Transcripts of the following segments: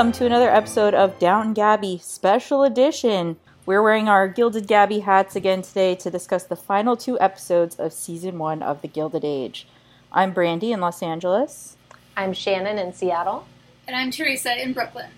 Welcome to another episode of Downton Gabby Special Edition. We're wearing our Gilded Gabby hats again today to discuss the final two episodes of season one of The Gilded Age. I'm Brandi in Los Angeles. I'm Shannon in Seattle. And I'm Teresa in Brooklyn.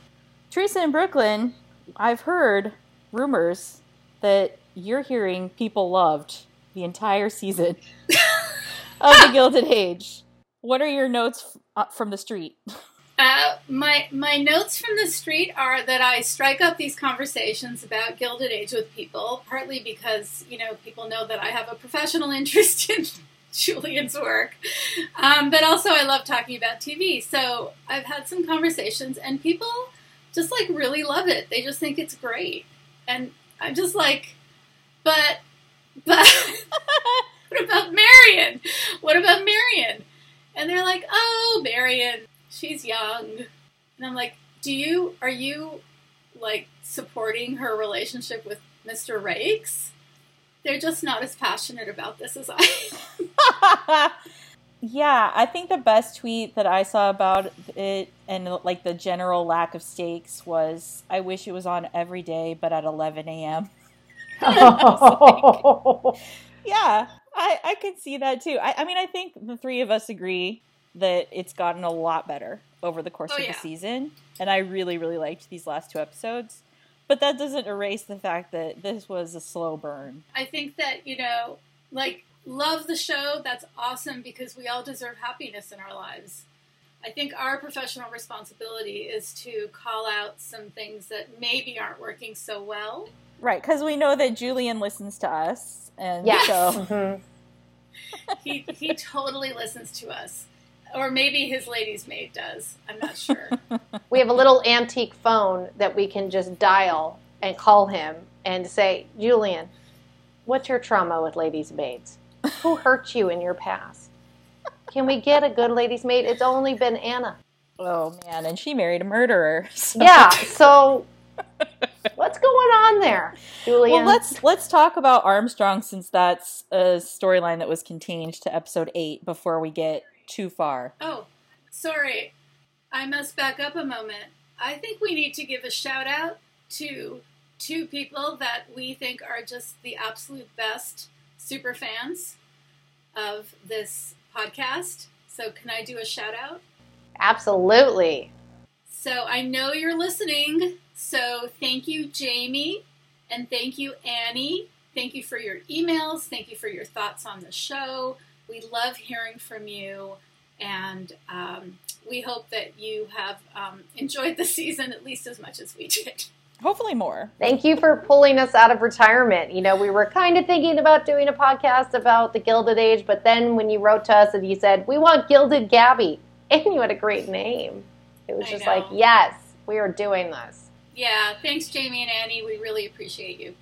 Teresa in Brooklyn, I've heard rumors that you're hearing people loved the entire season of The Gilded Age. What are your notes f- uh, from the street? Uh, my my notes from the street are that I strike up these conversations about Gilded Age with people, partly because you know people know that I have a professional interest in Julian's work, um, but also I love talking about TV. So I've had some conversations, and people just like really love it. They just think it's great, and I'm just like, but but what about Marion? What about Marion? And they're like, oh, Marion she's young. And I'm like, do you, are you like supporting her relationship with Mr. Raikes? They're just not as passionate about this as I am. yeah, I think the best tweet that I saw about it and like the general lack of stakes was I wish it was on every day, but at 11 a.m. like, yeah, I, I could see that too. I, I mean, I think the three of us agree that it's gotten a lot better over the course oh, of yeah. the season. And I really, really liked these last two episodes. But that doesn't erase the fact that this was a slow burn. I think that, you know, like, love the show. That's awesome because we all deserve happiness in our lives. I think our professional responsibility is to call out some things that maybe aren't working so well. Right, because we know that Julian listens to us. And yes. so. Mm-hmm. he, he totally listens to us. Or maybe his lady's maid does. I'm not sure. we have a little antique phone that we can just dial and call him and say, Julian, what's your trauma with ladies' maids? Who hurt you in your past? Can we get a good ladies' maid? It's only been Anna. Oh man, and she married a murderer. So. Yeah, so what's going on there, Julian? Well, let's let's talk about Armstrong since that's a storyline that was contained to episode eight before we get too far. Oh, sorry. I must back up a moment. I think we need to give a shout out to two people that we think are just the absolute best super fans of this podcast. So, can I do a shout out? Absolutely. So, I know you're listening. So, thank you, Jamie, and thank you, Annie. Thank you for your emails. Thank you for your thoughts on the show. We love hearing from you, and um, we hope that you have um, enjoyed the season at least as much as we did. Hopefully, more. Thank you for pulling us out of retirement. You know, we were kind of thinking about doing a podcast about the Gilded Age, but then when you wrote to us and you said, We want Gilded Gabby, and you had a great name, it was I just know. like, Yes, we are doing this. Yeah, thanks, Jamie and Annie. We really appreciate you.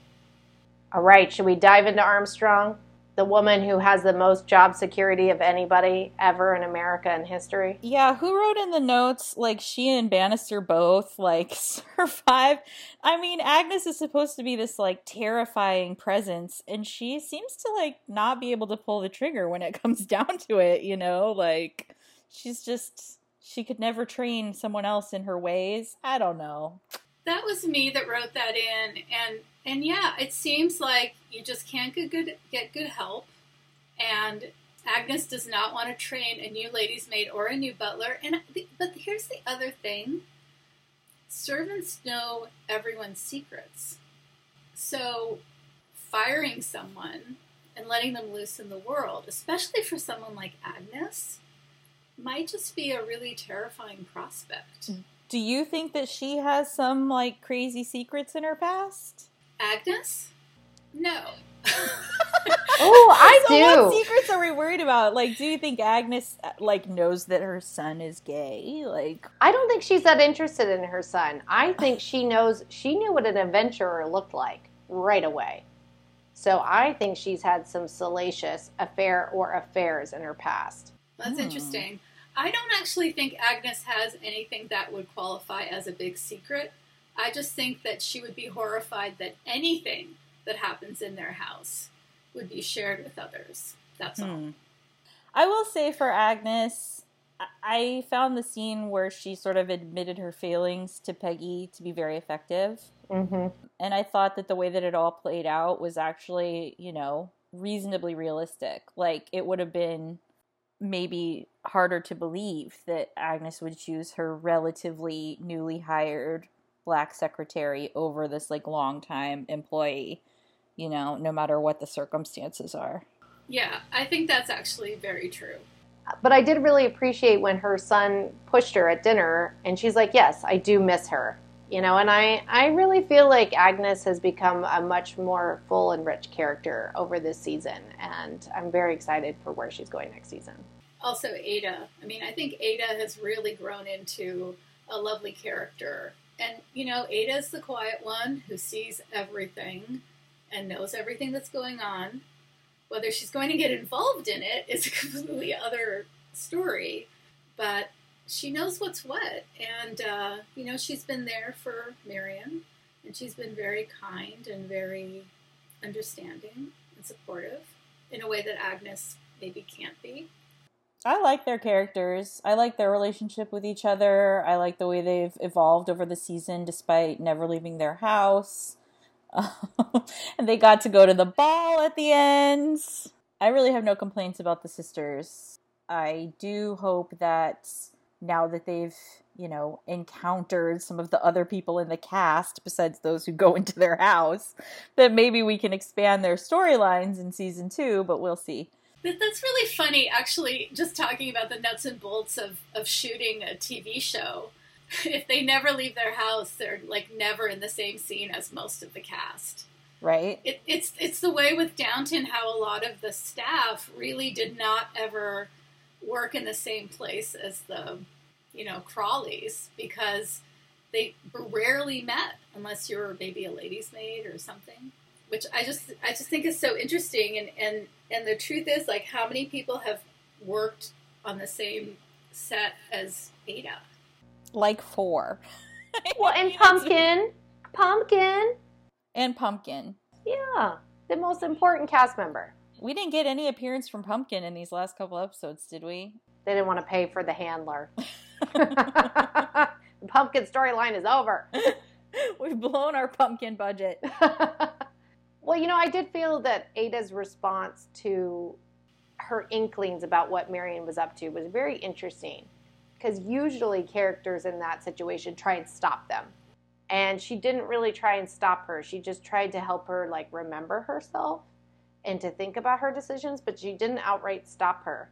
All right, should we dive into Armstrong? The woman who has the most job security of anybody ever in America in history. Yeah, who wrote in the notes like she and Bannister both like survive? I mean, Agnes is supposed to be this like terrifying presence and she seems to like not be able to pull the trigger when it comes down to it, you know? Like she's just she could never train someone else in her ways. I don't know. That was me that wrote that in and and yeah, it seems like you just can't get good get good help, and Agnes does not want to train a new lady's maid or a new butler. And but here's the other thing: servants know everyone's secrets, so firing someone and letting them loose in the world, especially for someone like Agnes, might just be a really terrifying prospect. Mm. Do you think that she has some like crazy secrets in her past? Agnes? No. oh, I so do. What secrets are we worried about? Like, do you think Agnes like knows that her son is gay? Like, I don't think she's that interested in her son. I think she knows. She knew what an adventurer looked like right away. So I think she's had some salacious affair or affairs in her past. That's hmm. interesting. I don't actually think Agnes has anything that would qualify as a big secret. I just think that she would be horrified that anything that happens in their house would be shared with others. That's hmm. all. I will say for Agnes, I found the scene where she sort of admitted her feelings to Peggy to be very effective. Mm-hmm. And I thought that the way that it all played out was actually, you know, reasonably realistic. Like, it would have been maybe harder to believe that Agnes would choose her relatively newly hired black secretary over this, like, long-time employee, you know, no matter what the circumstances are. Yeah, I think that's actually very true. But I did really appreciate when her son pushed her at dinner and she's like, Yes, I do miss her. You know, and I, I really feel like Agnes has become a much more full and rich character over this season. And I'm very excited for where she's going next season. Also, Ada. I mean, I think Ada has really grown into a lovely character. And, you know, Ada's the quiet one who sees everything and knows everything that's going on. Whether she's going to get involved in it is a completely other story. But she knows what's what. And, uh, you know, she's been there for Marion. And she's been very kind and very understanding and supportive in a way that Agnes maybe can't be. I like their characters. I like their relationship with each other. I like the way they've evolved over the season despite never leaving their house. and they got to go to the ball at the end. I really have no complaints about the sisters. I do hope that now that they've, you know, encountered some of the other people in the cast besides those who go into their house, that maybe we can expand their storylines in season two, but we'll see. That's really funny, actually, just talking about the nuts and bolts of, of shooting a TV show. If they never leave their house, they're like never in the same scene as most of the cast. Right. It, it's it's the way with Downton how a lot of the staff really did not ever work in the same place as the you know Crawleys because they rarely met unless you're maybe a lady's maid or something which I just I just think is so interesting. And and and the truth is like how many people have worked on the same set as Ada? Like four. Well and Pumpkin. Pumpkin. And Pumpkin. Yeah. The most important cast member we didn't get any appearance from Pumpkin in these last couple episodes did we? They didn't want to pay for the handler. The pumpkin storyline is over. We've blown our pumpkin budget. Well, you know, I did feel that Ada's response to her inklings about what Marion was up to was very interesting because usually characters in that situation try and stop them. And she didn't really try and stop her. She just tried to help her like remember herself and to think about her decisions, but she didn't outright stop her.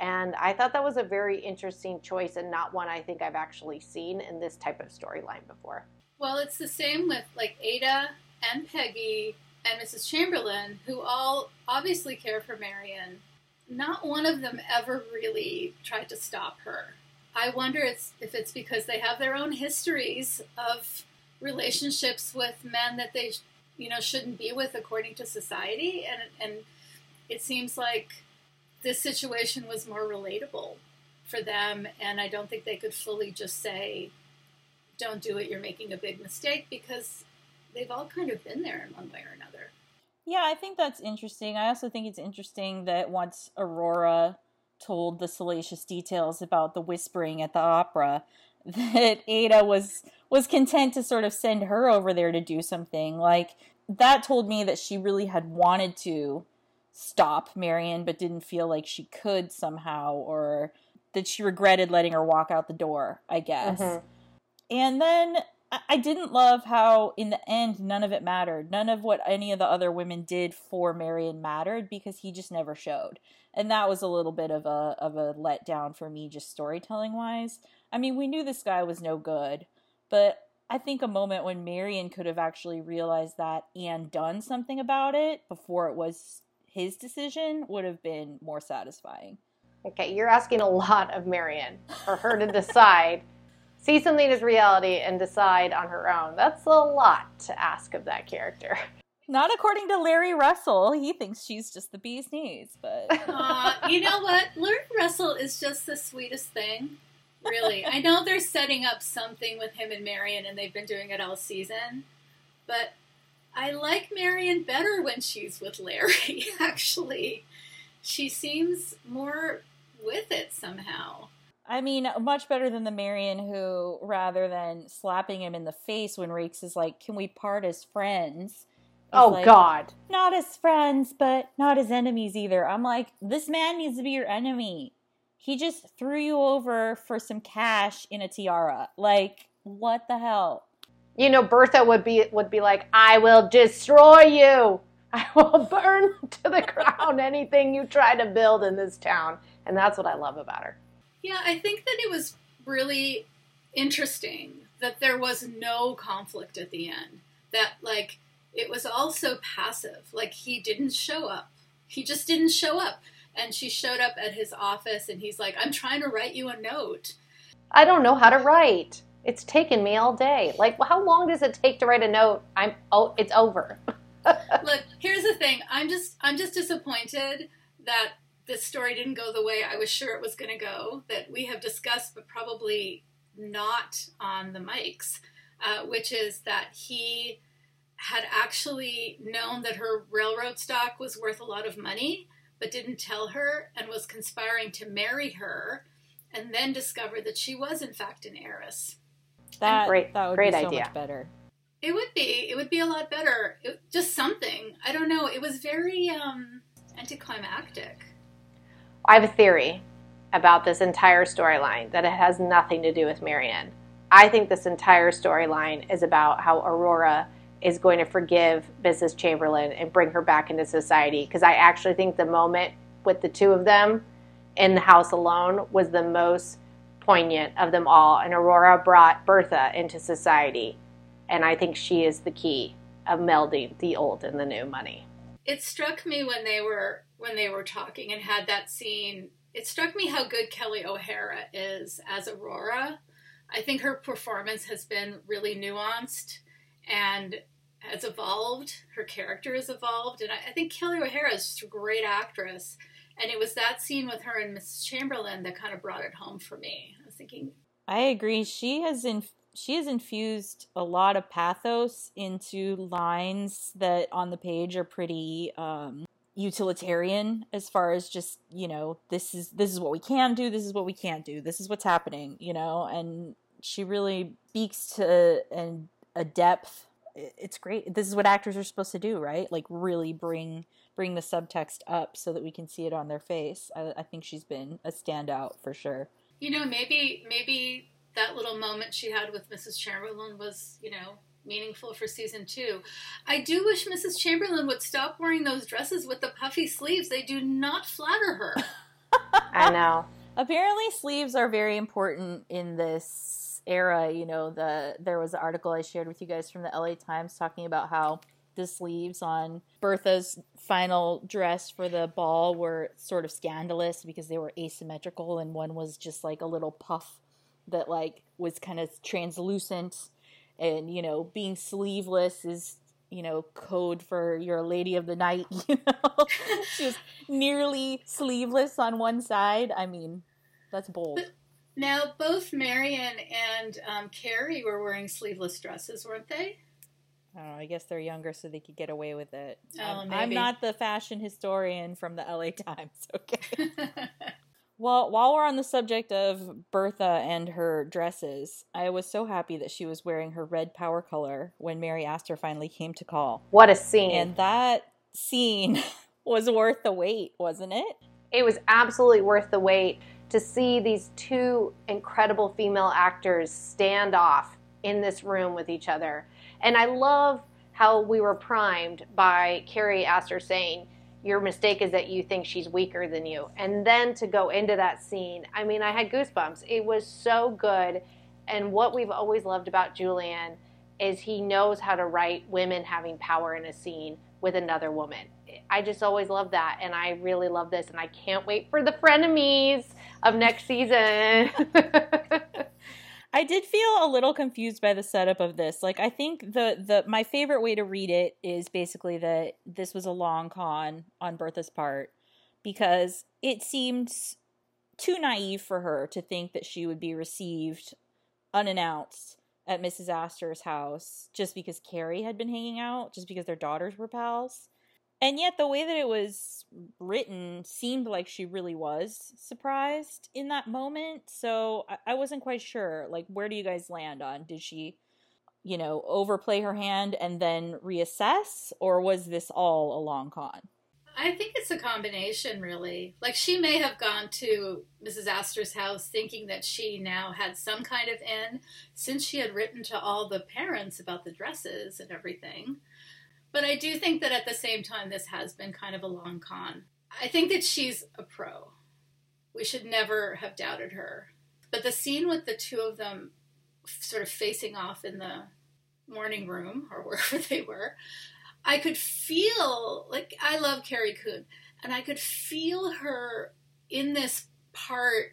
And I thought that was a very interesting choice and not one I think I've actually seen in this type of storyline before. Well, it's the same with like Ada and Peggy and Mrs. Chamberlain, who all obviously care for Marion, not one of them ever really tried to stop her. I wonder if it's because they have their own histories of relationships with men that they, you know, shouldn't be with according to society, and and it seems like this situation was more relatable for them, and I don't think they could fully just say, "Don't do it. You're making a big mistake," because they've all kind of been there in one way or another. Yeah, I think that's interesting. I also think it's interesting that once Aurora told the salacious details about the whispering at the opera, that Ada was was content to sort of send her over there to do something. Like that told me that she really had wanted to stop Marion but didn't feel like she could somehow or that she regretted letting her walk out the door, I guess. Mm-hmm. And then I didn't love how, in the end, none of it mattered. None of what any of the other women did for Marion mattered because he just never showed, and that was a little bit of a of a letdown for me, just storytelling wise. I mean, we knew this guy was no good, but I think a moment when Marion could have actually realized that and done something about it before it was his decision would have been more satisfying. Okay, you're asking a lot of Marion for her to decide see something as reality and decide on her own. That's a lot to ask of that character. Not according to Larry Russell. He thinks she's just the bee's knees, but uh, you know what? Larry Russell is just the sweetest thing. Really, I know they're setting up something with him and Marion, and they've been doing it all season. But I like Marion better when she's with Larry. Actually, she seems more with it somehow. I mean, much better than the Marion who, rather than slapping him in the face when Raikes is like, "Can we part as friends?" is Oh like, God. not as friends, but not as enemies either. I'm like, this man needs to be your enemy. He just threw you over for some cash in a tiara. Like, what the hell? You know, Bertha would be would be like, "I will destroy you. I will burn to the ground anything you try to build in this town." And that's what I love about her. Yeah, I think that it was really interesting that there was no conflict at the end. That, like, it was all so passive. Like, he didn't show up. He just didn't show up. And she showed up at his office and he's like, I'm trying to write you a note. I don't know how to write. It's taken me all day. Like, how long does it take to write a note? I'm oh, it's over. Look, here's the thing. I'm just I'm just disappointed that this story didn't go the way I was sure it was going to go. That we have discussed, but probably not on the mics, uh, which is that he had actually known that her railroad stock was worth a lot of money, but didn't tell her and was conspiring to marry her, and then discovered that she was in fact an heiress. That Great- that would great be so idea. much better. It would be. It would be a lot better. It, just something. I don't know. It was very um, anticlimactic. I have a theory about this entire storyline that it has nothing to do with Marianne. I think this entire storyline is about how Aurora is going to forgive Mrs. Chamberlain and bring her back into society. Because I actually think the moment with the two of them in the house alone was the most poignant of them all. And Aurora brought Bertha into society. And I think she is the key of melding the old and the new money. It struck me when they were when they were talking and had that scene. It struck me how good Kelli O'Hara is as Aurora. I think her performance has been really nuanced and has evolved. Her character has evolved, and I, I think Kelli O'Hara is just a great actress. And it was that scene with her and Mrs. Chamberlain that kind of brought it home for me. I was thinking, I agree. She has in she has infused a lot of pathos into lines that on the page are pretty um utilitarian as far as just, you know, this is this is what we can do, this is what we can't do, this is what's happening, you know, and she really speaks to an a depth it's great. This is what actors are supposed to do, right? Like really bring bring the subtext up so that we can see it on their face. I, I think she's been a standout for sure. you know, maybe maybe that little moment she had with Mrs. Chamberlain was, you know, meaningful for season two. I do wish Mrs. Chamberlain would stop wearing those dresses with the puffy sleeves. They do not flatter her. I know. Apparently, sleeves are very important in this era. You know, the there was an article I shared with you guys from the LA Times talking about how the sleeves on Bertha's final dress for the ball were sort of scandalous because they were asymmetrical, and one was just like a little puff that like was kind of translucent, and you know, being sleeveless is you know code for you're a lady of the night. You know, she was nearly sleeveless on one side. I mean, that's bold. Now, both Marion and um, Carrie were wearing sleeveless dresses, weren't they? I don't know. I guess they're younger, so they could get away with it. Oh, I'm, I'm not the fashion historian from the LA Times. Okay. well, while we're on the subject of Bertha and her dresses, I was so happy that she was wearing her red power color when Mary Astor finally came to call, What a scene. and that scene was worth the wait, wasn't it? it was absolutely worth the wait to see these two incredible female actors stand off in this room with each other. And I love how we were primed by Carrie Astor saying, Your mistake is that you think she's weaker than you. And then to go into that scene, I mean, I had goosebumps. It was so good. And what we've always loved about Julian is he knows how to write women having power in a scene with another woman. I just always love that, and I really love this, and I can't wait for the frenemies of next season. I did feel a little confused by the setup of this. Like I think the the my favorite way to read it is basically that this was a long con on Bertha's part because it seemed too naive for her to think that she would be received unannounced at Mrs. Astor's house just because Carrie had been hanging out, just because their daughters were pals. And yet, the way that it was written seemed like she really was surprised in that moment. So I, I wasn't quite sure. Like, where do you guys land on? Did she, you know, overplay her hand and then reassess, or was this all a long con? I think it's a combination, really. Like, she may have gone to Mrs. Astor's house thinking that she now had some kind of in, since she had written to all the parents about the dresses and everything. But I do think that at the same time, this has been kind of a long con. I think that she's a pro. We should never have doubted her. But the scene with the two of them sort of facing off in the morning room or wherever they were, I could feel like I love Carrie Coon, and I could feel her in this part,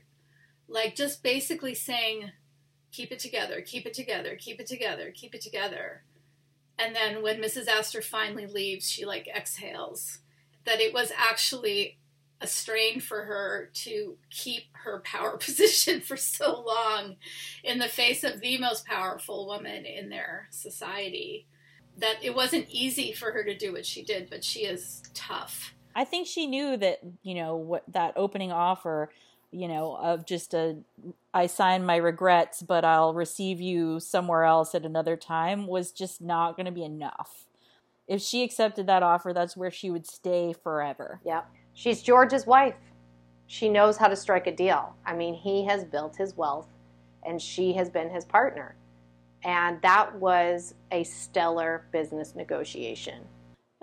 like just basically saying, "Keep it together, keep it together, keep it together, keep it together." And then when Mrs. Astor finally leaves, she like exhales. That it was actually a strain for her to keep her power position for so long in the face of the most powerful woman in their society that it wasn't easy for her to do what she did, but she is tough. I think she knew that, you know, what that opening offer, you know, of just a I sign my regrets, but I'll receive you somewhere else at another time was just not going to be enough. If she accepted that offer, that's where she would stay forever. Yep. She's George's wife. She knows how to strike a deal. I mean, he has built his wealth and she has been his partner. And that was a stellar business negotiation.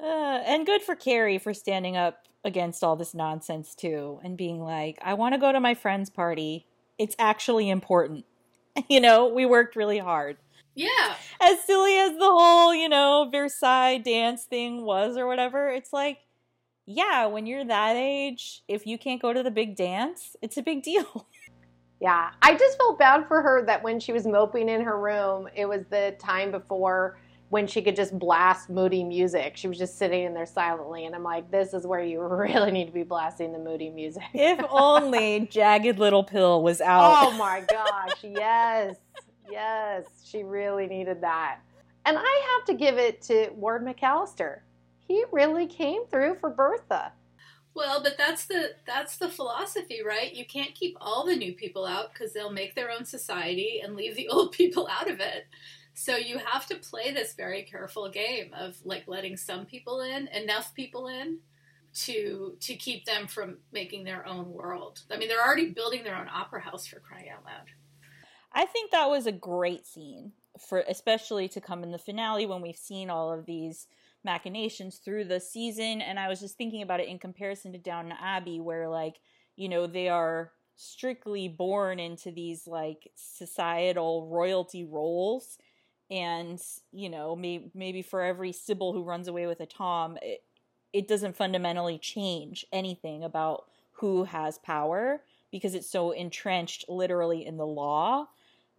Uh, and good for Carrie for standing up against all this nonsense too and being like, I want to go to my friend's party. It's actually important. You know, we worked really hard. Yeah. As silly as the whole, you know, Versailles dance thing was or whatever, it's like, yeah, when you're that age, if you can't go to the big dance, it's a big deal. Yeah, I just felt bad for her that when she was moping in her room, it was the time before when she could just blast moody music. She was just sitting in there silently, and I'm like, this is where you really need to be blasting the moody music. if only Jagged Little Pill was out. Oh my gosh, yes, yes, she really needed that. And I have to give it to Ward McAllister. He really came through for Bertha. Well, but that's the that's the philosophy, right? You can't keep all the new people out because they'll make their own society and leave the old people out of it. So you have to play this very careful game of like letting some people in, enough people in to to keep them from making their own world. I mean, they're already building their own opera house for crying out loud. I think that was a great scene for especially to come in the finale when we've seen all of these machinations through the season and i was just thinking about it in comparison to downton abbey where like you know they are strictly born into these like societal royalty roles and you know may- maybe for every sybil who runs away with a tom it, it doesn't fundamentally change anything about who has power because it's so entrenched literally in the law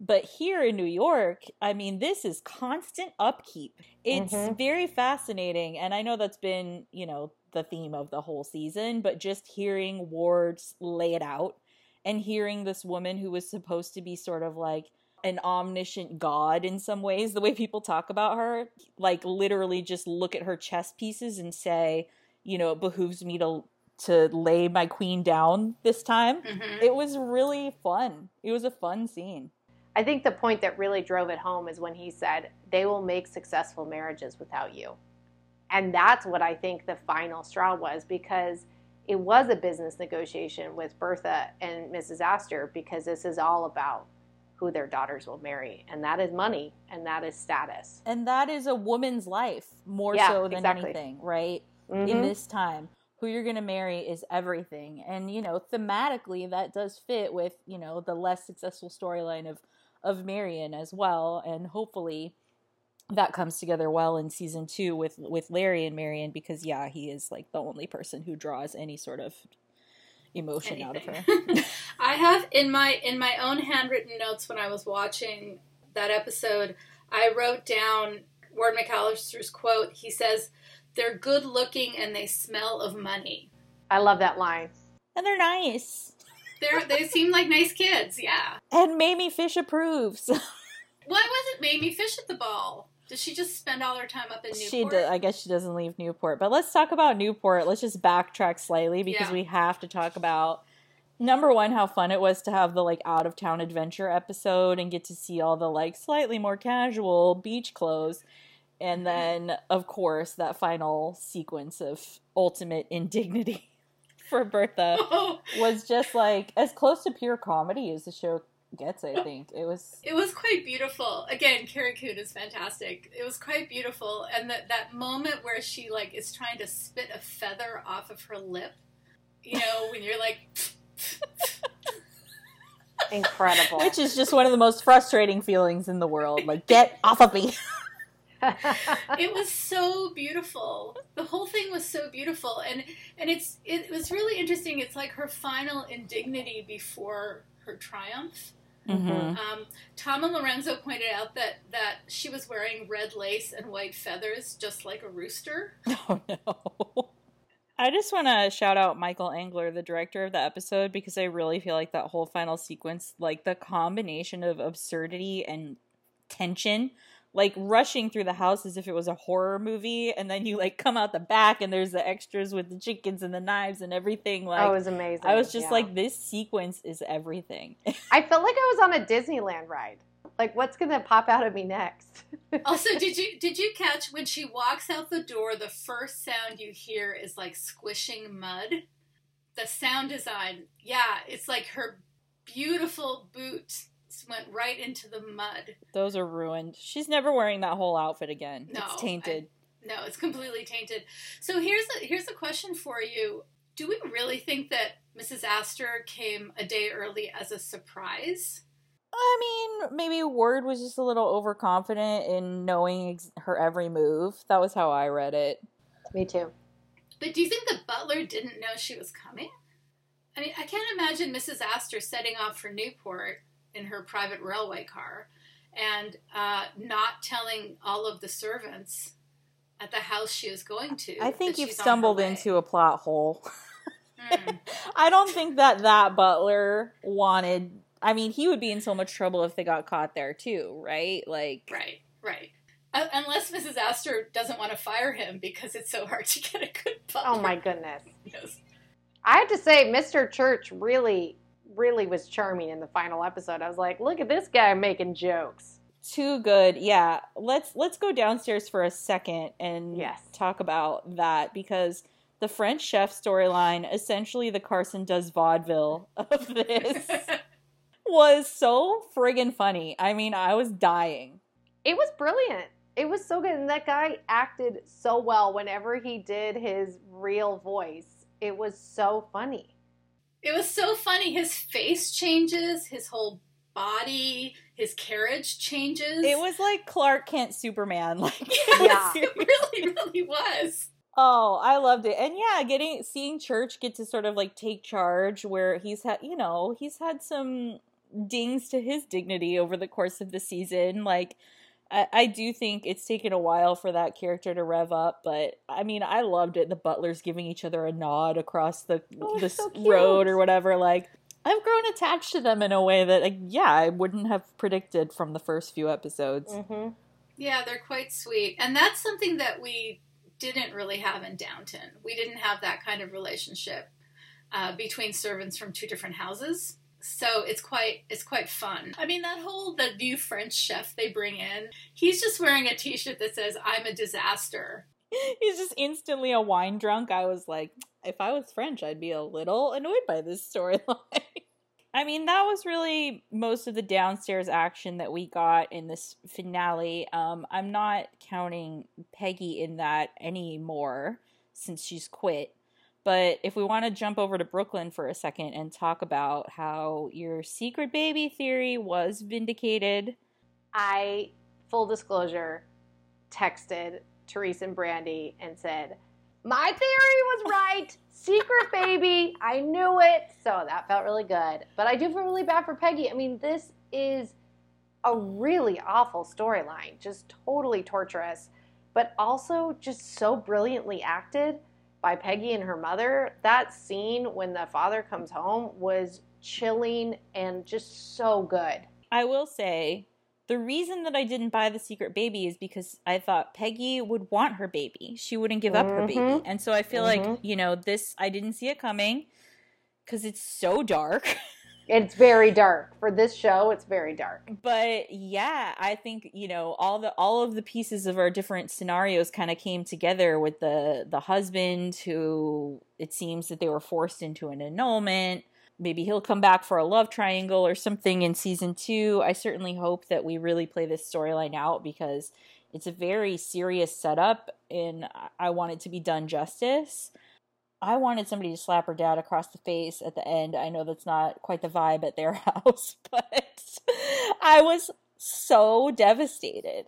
but here in New York, I mean, this is constant upkeep. It's Mhm. very fascinating. And I know that's been, you know, the theme of the whole season, but just hearing Ward's lay it out and hearing this woman who was supposed to be sort of like an omniscient god in some ways, the way people talk about her, like literally just look at her chess pieces and say, you know, it behooves me to to lay my queen down this time. Mm-hmm. It was really fun. It was a fun scene. I think the point that really drove it home is when he said, they will make successful marriages without you. And that's what I think the final straw was because it was a business negotiation with Bertha and Mrs. Astor because this is all about who their daughters will marry. And that is money and that is status. And that is a woman's life more Yeah, so than exactly. anything, right? In Mhm. this time, who you're going to marry is everything. And, you know, thematically, that does fit with, you know, the less successful storyline of, of Marion as well. And hopefully that comes together well in season two with, with Larry and Marion because, yeah, he is like the only person who draws any sort of emotion out of her. Anything. I have in my in my own handwritten notes when I was watching that episode, I wrote down Ward McAllister's quote. He says, "They're good looking and they smell of money." I love that line. and they're nice. They're they seem like nice kids. Yeah. And Mamie Fish approves. Why wasn't Mamie Fish at the ball? Does she just spend all her time up in Newport? She do, I guess she doesn't leave Newport. But let's talk about Newport. Let's just backtrack slightly because Yeah. we have to talk about number one, how fun it was to have the like out of town adventure episode and get to see all the like slightly more casual beach clothes. And mm-hmm. then, of course, that final sequence of ultimate indignity for Bertha was just like as close to pure comedy as the show gets, I think. It was it was quite beautiful. Again, Carrie Coon is fantastic. It was quite beautiful, and that that moment where she like is trying to spit a feather off of her lip. You know, when you're like, Incredible. which is just one of the most frustrating feelings in the world. Like, get off of me. it was so beautiful. The whole thing was so beautiful, and and it's it was really interesting. It's like her final indignity before her triumph. Mhm. Um, Tom and Lorenzo pointed out that that she was wearing red lace and white feathers, just like a rooster. Oh no. I just want to shout out Michael Engler, the director of the episode, because I really feel like that whole final sequence, like the combination of absurdity and tension, like rushing through the house as if it was a horror movie, and then you like come out the back and there's the extras with the chickens and the knives and everything. Like oh, it was amazing. I was just Yeah. like, this sequence is everything. I felt like I was on a Disneyland ride. Like, what's gonna pop out of me next? Also, did you did you catch when she walks out the door? The first sound you hear is like squishing mud. The sound design, yeah, it's like her beautiful boots went right into the mud. Those are ruined. She's never wearing that whole outfit again. No, it's tainted. No, it's completely tainted. So here's a here's a question for you. Do we really think that Mrs. Astor came a day early as a surprise? I mean, maybe Ward was just a little overconfident in knowing ex- her every move. That was how I read it. Me too. But do you think the butler didn't know she was coming? I mean, I can't imagine Mrs. Astor setting off for Newport in her private railway car and uh, not telling all of the servants at the house she is going to. I think you've she's on her stumbled into a plot hole. Hmm. I don't think that that butler wanted. I mean, he would be in so much trouble if they got caught there too, right? Like, Right, right. Uh, unless Mrs. Astor doesn't want to fire him because it's so hard to get a good butler. Oh my goodness. Yes. I have to say, Mr. Church really, really was charming in the final episode. I was like, look at this guy making jokes. too good. Yeah, let's let's go downstairs for a second and Yes. talk about that because the French chef storyline, essentially the Carson does vaudeville of this, was so friggin' funny. I mean, I was dying. It was brilliant. It was so good. And that guy acted so well whenever he did his real voice. It was so funny. It was so funny. His face changes, his whole body, his carriage changes. It was like Clark Kent Superman. Like, it Yeah. It really, really was. Oh, I loved it. And yeah, getting seeing Church get to sort of like take charge where he's had, you know, he's had some dings to his dignity over the course of the season. Like I, I do think it's taken a while for that character to rev up, but I mean, I loved it. The butlers giving each other a nod across the Oh, the so road or whatever. Like I've grown attached to them in a way that, like, yeah, I wouldn't have predicted from the first few episodes. Mm-hmm. Yeah, they're quite sweet. And that's something that we didn't really have in Downton. We didn't have that kind of relationship uh, between servants from two different houses. So it's quite it's quite fun. I mean that whole the new French chef they bring in, he's just wearing a t-shirt that says I'm a disaster. He's just instantly a wine drunk. I was like, if I was French, I'd be a little annoyed by this storyline. I mean, that was really most of the downstairs action that we got in this finale. Um, I'm not counting Peggy in that anymore since she's quit. But if we want to jump over to Brooklyn for a second and talk about how your secret baby theory was vindicated. I, full disclosure, texted Teresa and Brandi and said, My theory was right. Secret baby. I knew it. So that felt really good. But I do feel really bad for Peggy. I mean, this is a really awful storyline, just totally torturous, but also just so brilliantly acted by Peggy and her mother. That scene when the father comes home was chilling and just so good. I will say The reason that I didn't buy the secret baby is because I thought Peggy would want her baby. She wouldn't give up her baby. And so I feel like, Mhm. you know, this, I didn't see it coming because it's so dark. It's very dark for this show. It's very dark. but yeah, I think, you know, all the, all of the pieces of our different scenarios kind of came together with the, the husband who it seems that they were forced into an annulment. Maybe he'll come back for a love triangle or something in season two. I certainly hope that we really play this storyline out because it's a very serious setup and I- want it to be done justice. I wanted somebody to slap her dad across the face at the end. I know that's not quite the vibe at their house, but I was so devastated.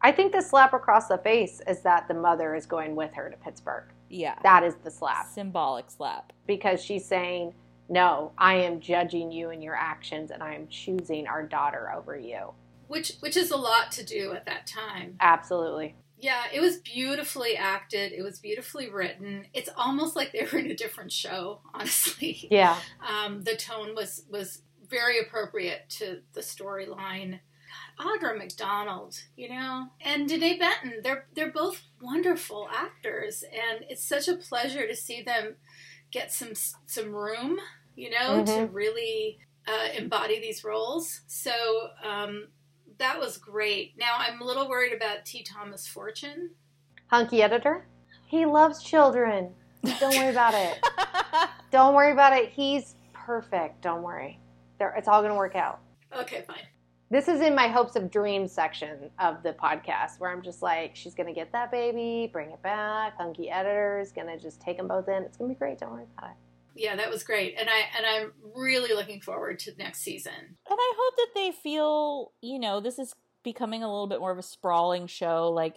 I think the slap across the face is that the mother is going with her to Pittsburgh. Yeah. That is the slap Symbolic slap. because she's saying, "No, I am judging you and your actions, and I am choosing our daughter over you." which which is a lot to do at that time. Absolutely. Yeah, it was beautifully acted. It was beautifully written. It's almost like they were in a different show, honestly. Yeah. Um, the tone was was very appropriate to the storyline. Audra McDonald, you know, and Denée Benton. They're they're both wonderful actors, and it's such a pleasure to see them get some some room, you know, to really uh, embody these roles. So um, that was great. Now I'm a little worried about T. Thomas Fortune. Hunky editor. He loves children. Don't worry about it. Don't worry about it. He's perfect. Don't worry. There, it's all going to work out. Okay, fine. This is in my hopes of dreams section of the podcast where I'm just like, she's going to get that baby, bring it back. Hunky editor is going to just take them both in. It's going to be great. Don't worry about it. Yeah, that was great, and I and I'm really looking forward to next season. And I hope that they feel, you know, this is becoming a little bit more of a sprawling show. Like,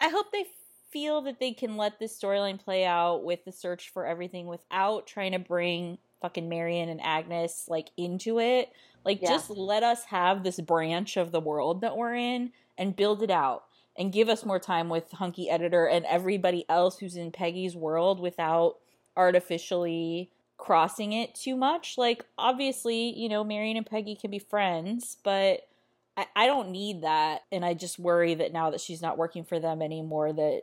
I hope they feel that they can let this storyline play out with the search for everything without trying to bring fucking Marion and Agnes like into it. Like, Yeah. just let us have this branch of the world that we're in and build it out and give us more time with Hunky Editor and everybody else who's in Peggy's world without artificially crossing it too much. Like, obviously, you know, Marion and Peggy can be friends, but I, I don't need that. And I just worry that now that she's not working for them anymore, that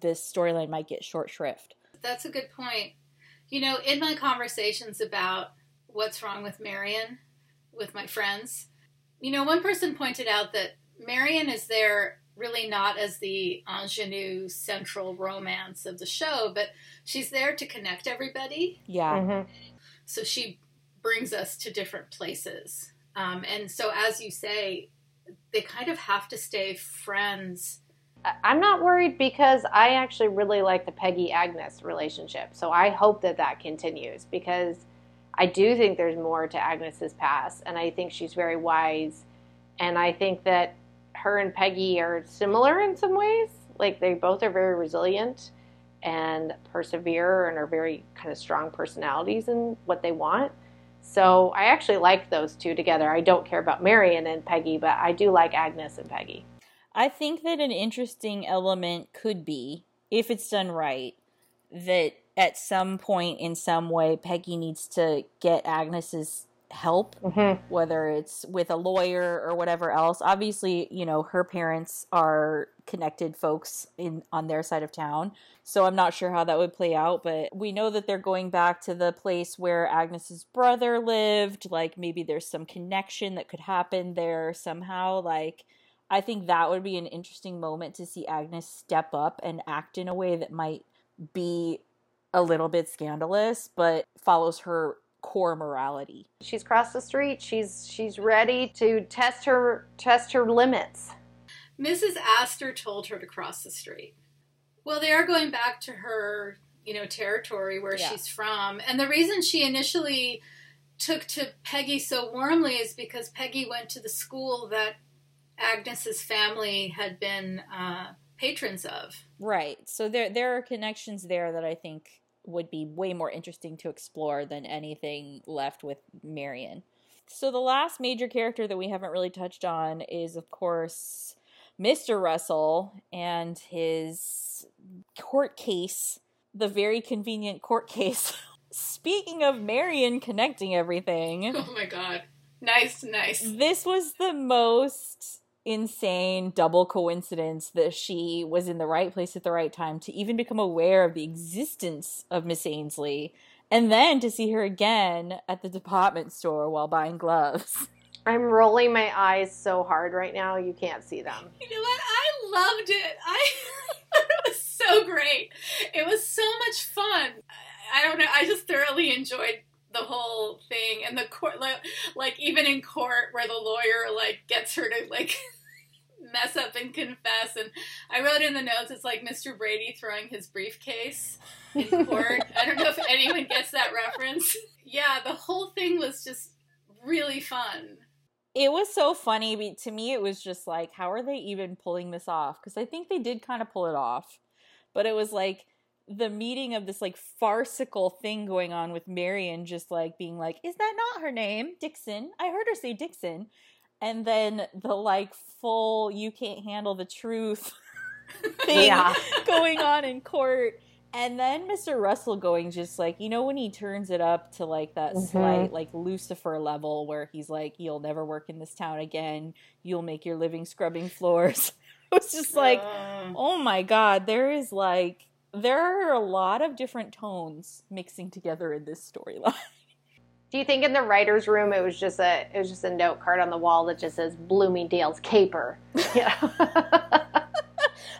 this storyline might get short shrift. That's a good point. You know, in my conversations about what's wrong with Marion with my friends, you know, one person pointed out that Marion is there really not as the ingenue central romance of the show, but she's there to connect everybody. Yeah. Mhm. So she brings us to different places. Um, and so, as you say, they kind of have to stay friends. I'm not worried because I actually really like the Peggy Agnes relationship. So I hope that that continues because I do think there's more to Agnes's past, and I think she's very wise, and I think that her and Peggy are similar in some ways. Like they both are very resilient and persevere and are very kind of strong personalities in what they want. So I actually like those two together. I don't care about Marion and Peggy, but I do like Agnes and Peggy. I think that an interesting element could be, if it's done right, that at some point in some way Peggy needs to get Agnes's help, Mm-hmm. whether it's with a lawyer or whatever else. Obviously, you know, her parents are connected folks in on their side of town. So I'm not sure how that would play out, but we know that they're going back to the place where Agnes's brother lived. Like maybe there's some connection that could happen there somehow. Like I think that would be an interesting moment to see Agnes step up and act in a way that might be a little bit scandalous, but follows her core morality. She's crossed the street. She's she's ready to test her test her limits. Mrs. Astor told her to cross the street. Well, they are going back to her, you know, territory where Yeah. she's from. And the reason she initially took to Peggy so warmly is because Peggy went to the school that Agnes's family had been uh, patrons of. Right. So there there are connections there that I think would be way more interesting to explore than anything left with Marion. So the last major character that we haven't really touched on is of course Mr. Russell and his court case, the very convenient court case. Speaking of Marion connecting everything, Oh my god. Nice, nice. This was the most insane double coincidence that she was in the right place at the right time to even become aware of the existence of Miss Ainsley and then to see her again at the department store while buying gloves. I'm rolling my eyes so hard right now, you can't see them. You know what? I loved it. I it was so great. It was so much fun. I don't know. I just thoroughly enjoyed the whole thing and the court like, like even in court where the lawyer like gets her to like mess up and confess and i wrote in the notes it's like mr brady throwing his briefcase in court. I don't know if anyone gets that reference. Yeah the whole thing was just really fun. It was so funny to me it was just like how are they even pulling this off? Because i think they did kind of pull it off but it was like the meeting of this like farcical thing going on with Marion just like being like, is that not her name? Dixon. I heard her say Dixon. And then the like full you can't handle the truth thing Yeah. going on in court. And then Mr. Russell going just like, you know, when he turns it up to like that Mhm. slight like Lucifer level where he's like, You'll never work in this town again. You'll make your living scrubbing floors. it was just like Uh, Oh my god, there is like there are a lot of different tones mixing together in this storyline. Do you think in the writer's room it was just a it was just a note card on the wall that just says Bloomingdale's caper? Yeah.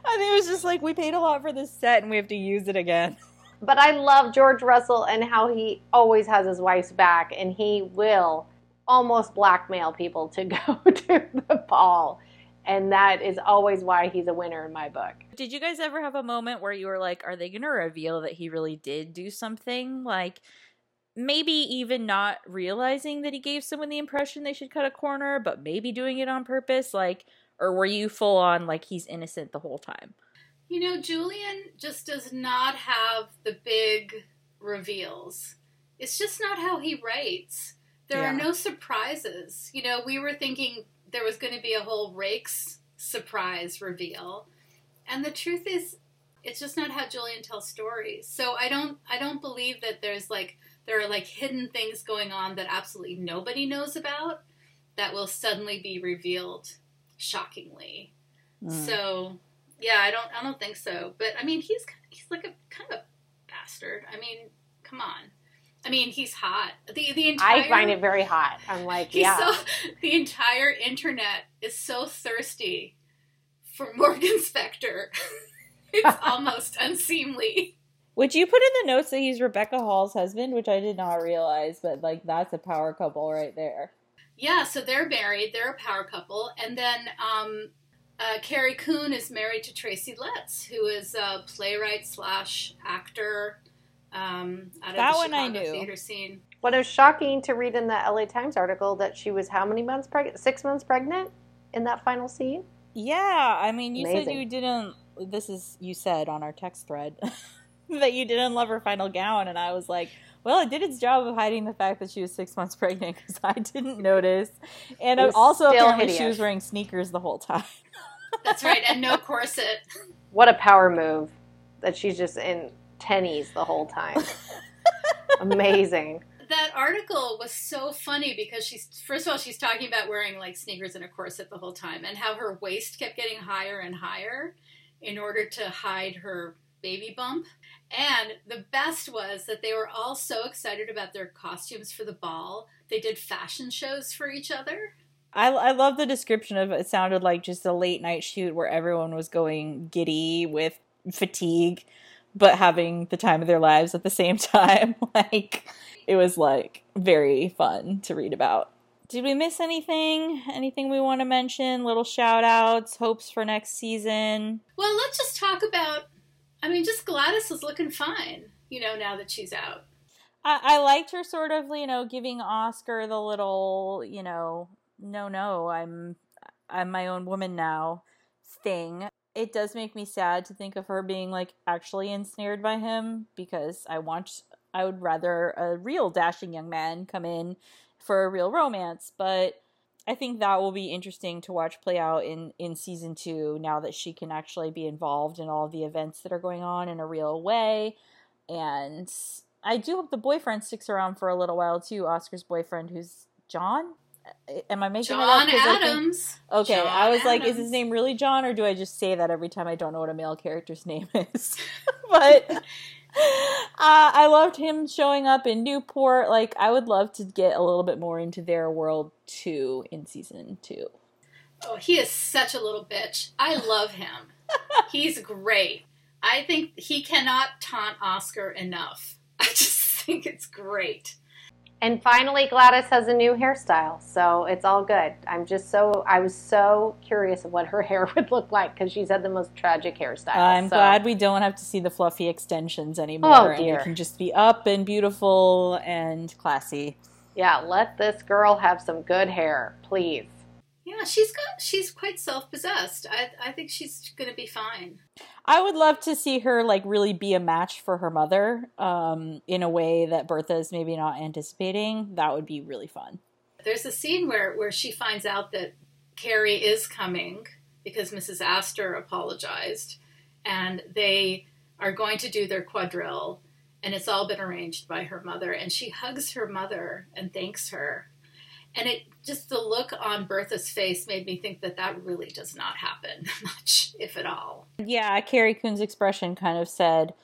I think it was just like we paid a lot for this set and we have to use it again. but I love George Russell and how he always has his wife's back and he will almost blackmail people to go to the ball. And that is always why he's a winner in my book. Did you guys ever have a moment where you were like, are they going to reveal that he really did do something? Like maybe even not realizing that he gave someone the impression they should cut a corner, but maybe doing it on purpose? Like, or were you full on like he's innocent the whole time? You know, Julian just does not have the big reveals. It's just not how he writes. There are no surprises. You know, we were thinking there was going to be a whole Raikes surprise reveal. And the truth is it's just not how Julian tells stories. So I don't I don't believe that there's like there are like hidden things going on that absolutely nobody knows about that will suddenly be revealed shockingly. Mm. So yeah, I don't I don't think so. But I mean, he's he's like a kind of a bastard. I mean, come on. I mean, he's hot. The the entire I find it very hot. I'm like, he's yeah. so the entire internet is so thirsty for Morgan Spector. it's almost unseemly. Would you put in the notes that he's Rebecca Hall's husband, which I did not realize, but like that's a power couple right there. Yeah, so they're married. They're a power couple, and then um, uh, Carrie Coon is married to Tracy Letts, who is a playwright slash actor um, out of That the one I knew. theater scene. What is shocking to read in the LA Times article that she was how many months pregnant? Six months pregnant in that final scene? Yeah, I mean, you said you didn't. This is you said on our text thread that you didn't love her final gown, and I was like, well, it did its job of hiding the fact that she was six months pregnant because I didn't notice, and It also still apparently she was wearing sneakers the whole time. That's right, and no corset. What a power move that she's just in tennies the whole time. Amazing. That article was so funny because she's first of all she's talking about wearing like sneakers and a corset the whole time, and how her waist kept getting higher and higher in order to hide her baby bump. And the best was that they were all so excited about their costumes for the ball. They did fashion shows for each other. I, I love the description of it. It sounded like just a late night shoot where everyone was going giddy with fatigue, but having the time of their lives at the same time. like, it was like very fun to read about. Did we miss anything? Anything we want to mention? Little shout outs, hopes for next season? Well, let's just talk about. I mean, just Gladys is looking fine, you know, now that she's out. I, I liked her sort of, you know, giving Oscar the little, you know, no, no, I'm, I'm my own woman now thing. It does make me sad to think of her being like actually ensnared by him because I want, I would rather a real dashing young man come in for a real romance, but I think that will be interesting to watch play out in in season 2 now that she can actually be involved in all the events that are going on in a real way and I do hope the boyfriend sticks around for a little while too. Oscar's boyfriend, who's John. Am I making that up? John 'Cause I think- Adams. okay, John I was like, is his name really John, or do I just say that every time I don't know what a male character's name is? but uh, I loved him showing up in Newport. Like, I would love to get a little bit more into their world too in season two. Oh, he is such a little bitch. I love him. He's great. I think he cannot taunt Oscar enough. I just think it's great. And finally, Gladys has a new hairstyle, so it's all good. I'm just so I was so curious of what her hair would look like because she's had the most tragic hairstyle. I'm so- glad we don't have to see the fluffy extensions anymore. Oh, and dear. it can just be up and beautiful and classy. Yeah, let this girl have some good hair, please. Yeah, she's got she's quite self-possessed. I I think she's going to be fine. I would love to see her like really be a match for her mother, um, in a way that Bertha is maybe not anticipating. That would be really fun. There's a scene where where she finds out that Carrie is coming because Mrs. Astor apologized and they are going to do their quadrille and it's all been arranged by her mother and she hugs her mother and thanks her and it just the look on Bertha's face made me think that that really does not happen much if at all. Yeah, Carrie Coon's expression kind of said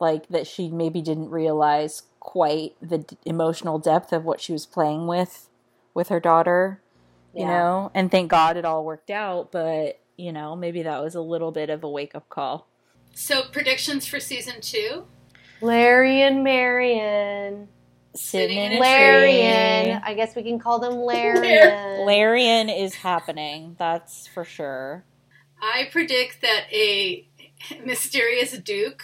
like that she maybe didn't realize quite the d- emotional depth of what she was playing with with her daughter, you Yeah. know. And thank God it all worked out, but you know, maybe that was a little bit of a wake-up call. So predictions for season 2? Larry and Marion. Sitting in a Larian. tree. I guess we can call them Larian. Larian is happening, that's for sure. I predict that a mysterious duke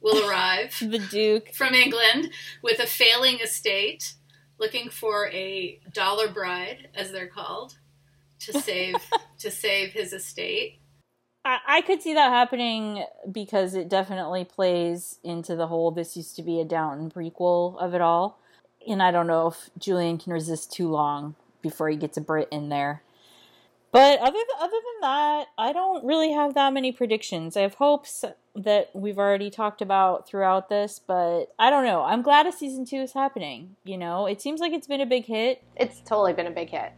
will arrive. The Duke. from England with a failing estate, looking for a dollar bride, as they're called, to save to save his estate. I, I could see that happening because it definitely plays into the whole this used to be a Downton prequel of it all. And I don't know if Julian can resist too long before he gets a Brit in there. But other th- other than that, I don't really have that many predictions. I have hopes that we've already talked about throughout this, but I don't know. I'm glad a season two is happening. You know, it seems like it's been a big hit. It's totally been a big hit.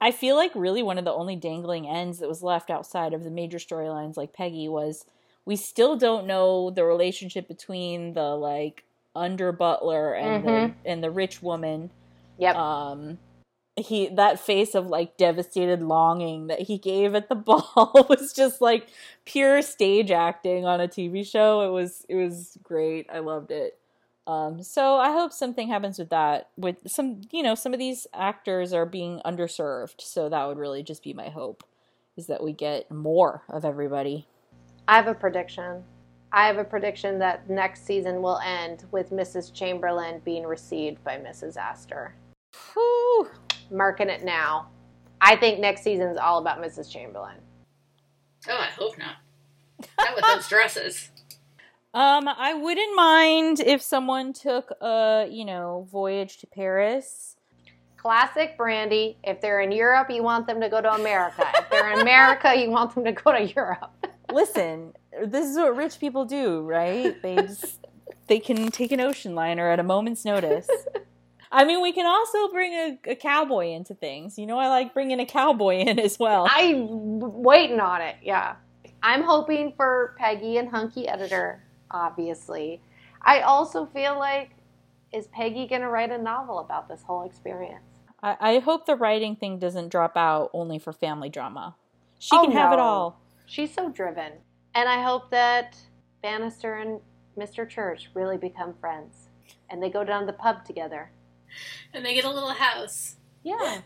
I feel like really one of the only dangling ends that was left outside of the major storylines like Peggy was we still don't know the relationship between the like under butler and Mhm. the and the rich woman. Yep. Um he that face of like devastated longing that he gave at the ball was just like pure stage acting on a TV show. It was it was great. I loved it. Um, so I hope something happens with that. With some, you know, some of these actors are being underserved, so that would really just be my hope, is that we get more of everybody. I have a prediction. I have a prediction that next season will end with Mrs. Chamberlain being received by Mrs. Astor. Whew. Marking it now. I think next season's all about Mrs. Chamberlain. Oh, I hope not. Not with those dresses. Um, I wouldn't mind if someone took a, you know, voyage to Paris. Classic Brandi. If they're in Europe, you want them to go to America. if they're in America, you want them to go to Europe. Listen, this is what rich people do, right? They just they can take an ocean liner at a moment's notice. I mean, we can also bring a, a cowboy into things. You know, I like bringing a cowboy in as well. I'm waiting on it. Yeah. I'm hoping for Peggy and Hunky Editor, obviously. I also feel like, is Peggy going to write a novel about this whole experience? I, I hope the writing thing doesn't drop out only for family drama. She Oh, can have it all. She's so driven. And I hope that Bannister and Mr. Church really become friends and they go down to the pub together. And they get a little house. Yeah.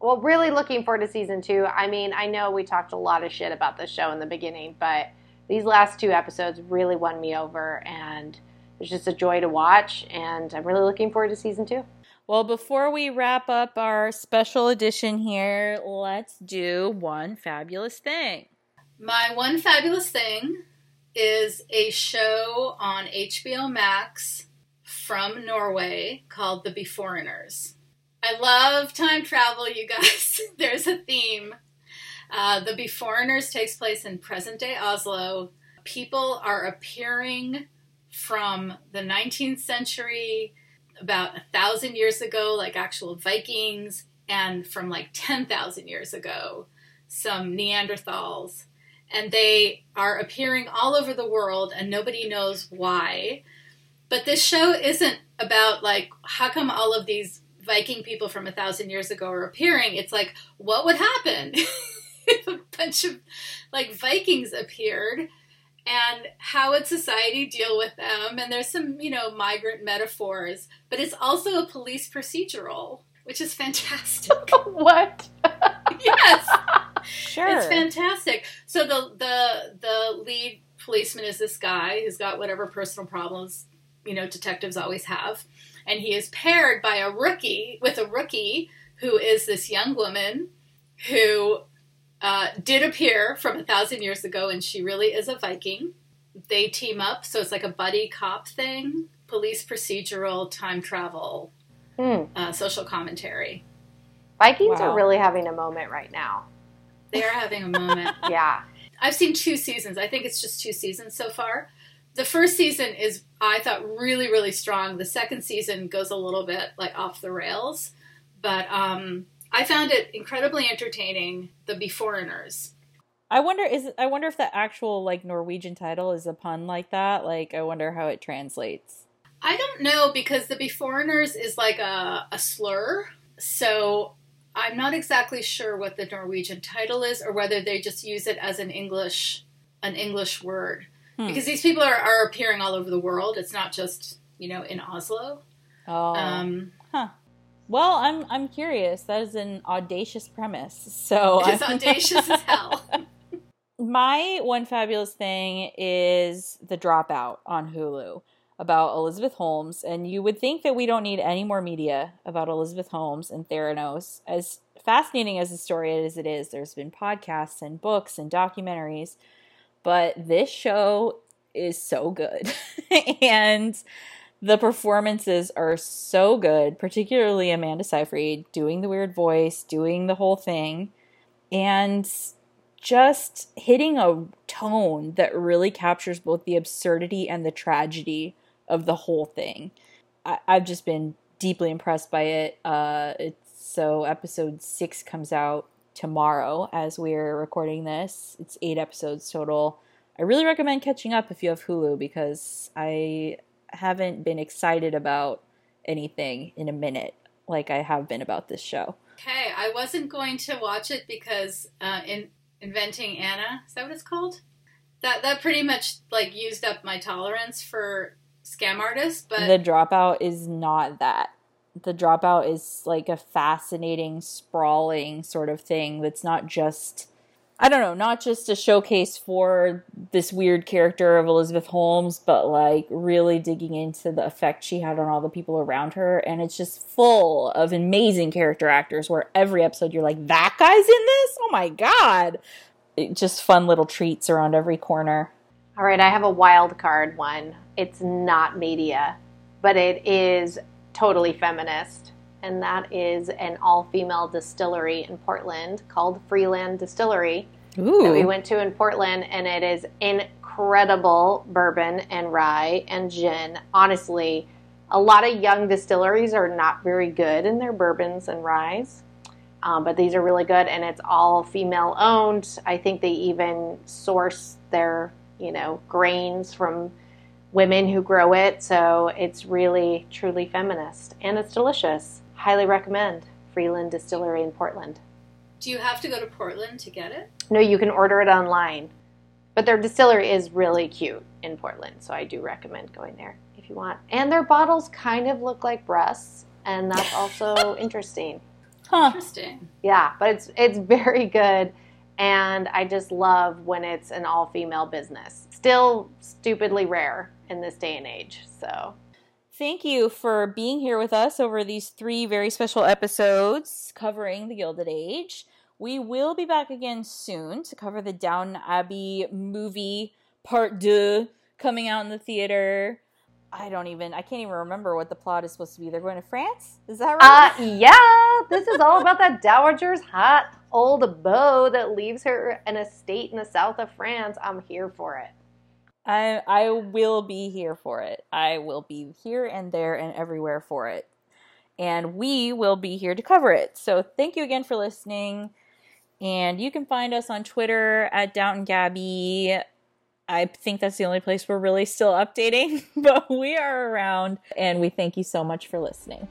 Well, really looking forward to season two. I mean, I know we talked a lot of shit about this show in the beginning, but these last two episodes really won me over, and it's just a joy to watch. And I'm really looking forward to season two. Well, before we wrap up our special edition here, let's do one fabulous thing. My one fabulous thing is a show on HBO Max from Norway called The Beforeigners. I love time travel, you guys. There's a theme. Uh, the Beforeigners takes place in present day Oslo. People are appearing from the 19th century, about a thousand years ago, like actual Vikings, and from like 10,000 years ago, some Neanderthals. And they are appearing all over the world, and nobody knows why. But this show isn't about, like, how come all of these Viking people from a thousand years ago are appearing? It's like, what would happen if a bunch of, like, Vikings appeared? and how would society deal with them? And there's some, you know, migrant metaphors, but it's also a police procedural, which is fantastic. what? yes, Sure. it's fantastic. So the the the lead policeman is this guy who's got whatever personal problems, you know, detectives always have, and he is paired by a rookie with a rookie who is this young woman who uh, did appear from a thousand years ago, and she really is a Viking. They team up, so it's like a buddy cop thing, police procedural, time travel, Hmm. uh, social commentary. Vikings Wow. are really having a moment right now. They are having a moment. Yeah. I've seen two seasons. I think it's just two seasons so far. The first season is, I thought, really, really strong. The second season goes a little bit like off the rails, but um, I found it incredibly entertaining. The Beforeigners. I wonder is I wonder if the actual like Norwegian title is a pun like that. Like I wonder how it translates. I don't know because the Beforeigners is like a, a slur, so I'm not exactly sure what the Norwegian title is or whether they just use it as an English an English word. Hmm. Because these people are, are appearing all over the world. It's not just you know in Oslo. Oh. Um, well, I'm I'm curious. That is an audacious premise. So it's I'm- audacious as hell. My one fabulous thing is The Dropout on Hulu about Elizabeth Holmes. And you would think that we don't need any more media about Elizabeth Holmes and Theranos. As fascinating as the story as it is, there's been podcasts and books and documentaries. But this show is so good. and the performances are so good, particularly Amanda Seyfried doing the weird voice, doing the whole thing. And just hitting a tone that really captures both the absurdity and the tragedy of the whole thing. I, I've just been deeply impressed by it. Uh, so episode six comes out tomorrow as we're recording this. It's eight episodes total. I really recommend catching up if you have Hulu because I haven't been excited about anything in a minute like I have been about this show. Okay, I wasn't going to watch it because uh, in Inventing Anna is that what it's called? That that pretty much like used up my tolerance for scam artist, but the dropout is not that. The dropout is like a fascinating, sprawling sort of thing that's not just I don't know, not just a showcase for this weird character of Elizabeth Holmes, but like really digging into the effect she had on all the people around her. And it's just full of amazing character actors where every episode you're like, that guy's in this? Oh my God. It- just fun little treats around every corner. All right, I have a wild card one. It's not media, but it is totally feminist. And that is an all female distillery in Portland called Freeland Distillery Ooh. that we went to in Portland. And it is incredible bourbon and rye and gin. Honestly, a lot of young distilleries are not very good in their bourbons and ryes. Um, but these are really good, and it's all female owned. I think they even source their, you know, grains from women who grow it. So it's really, truly feminist, and it's delicious. Highly recommend Freeland Distillery in Portland. do you have to go to Portland to get it? No, you can order it online, but their distillery is really cute in Portland. So I do recommend going there if you want. And their bottles kind of look like breasts, and that's also interesting. Huh. Interesting. Yeah, but it's it's very good, and I just love when it's an all female business. Still stupidly rare in this day and age. So Thank you for being here with us over these three very special episodes covering the Gilded Age. We will be back again soon to cover the Downton Abbey movie part two coming out in the theater. I don't even, I can't even remember what the plot is supposed to be. They're going to France? Is that right? Uh, yeah, this is all about that dowager's hot old beau that leaves her an estate in the south of France. I'm here for it. I I will be here for it. I will be here and there and everywhere for it. and we will be here to cover it. So thank you again for listening. And you can find us on Twitter at Downton Gabby. I think that's the only place we're really still updating, but we are around and we thank you so much for listening.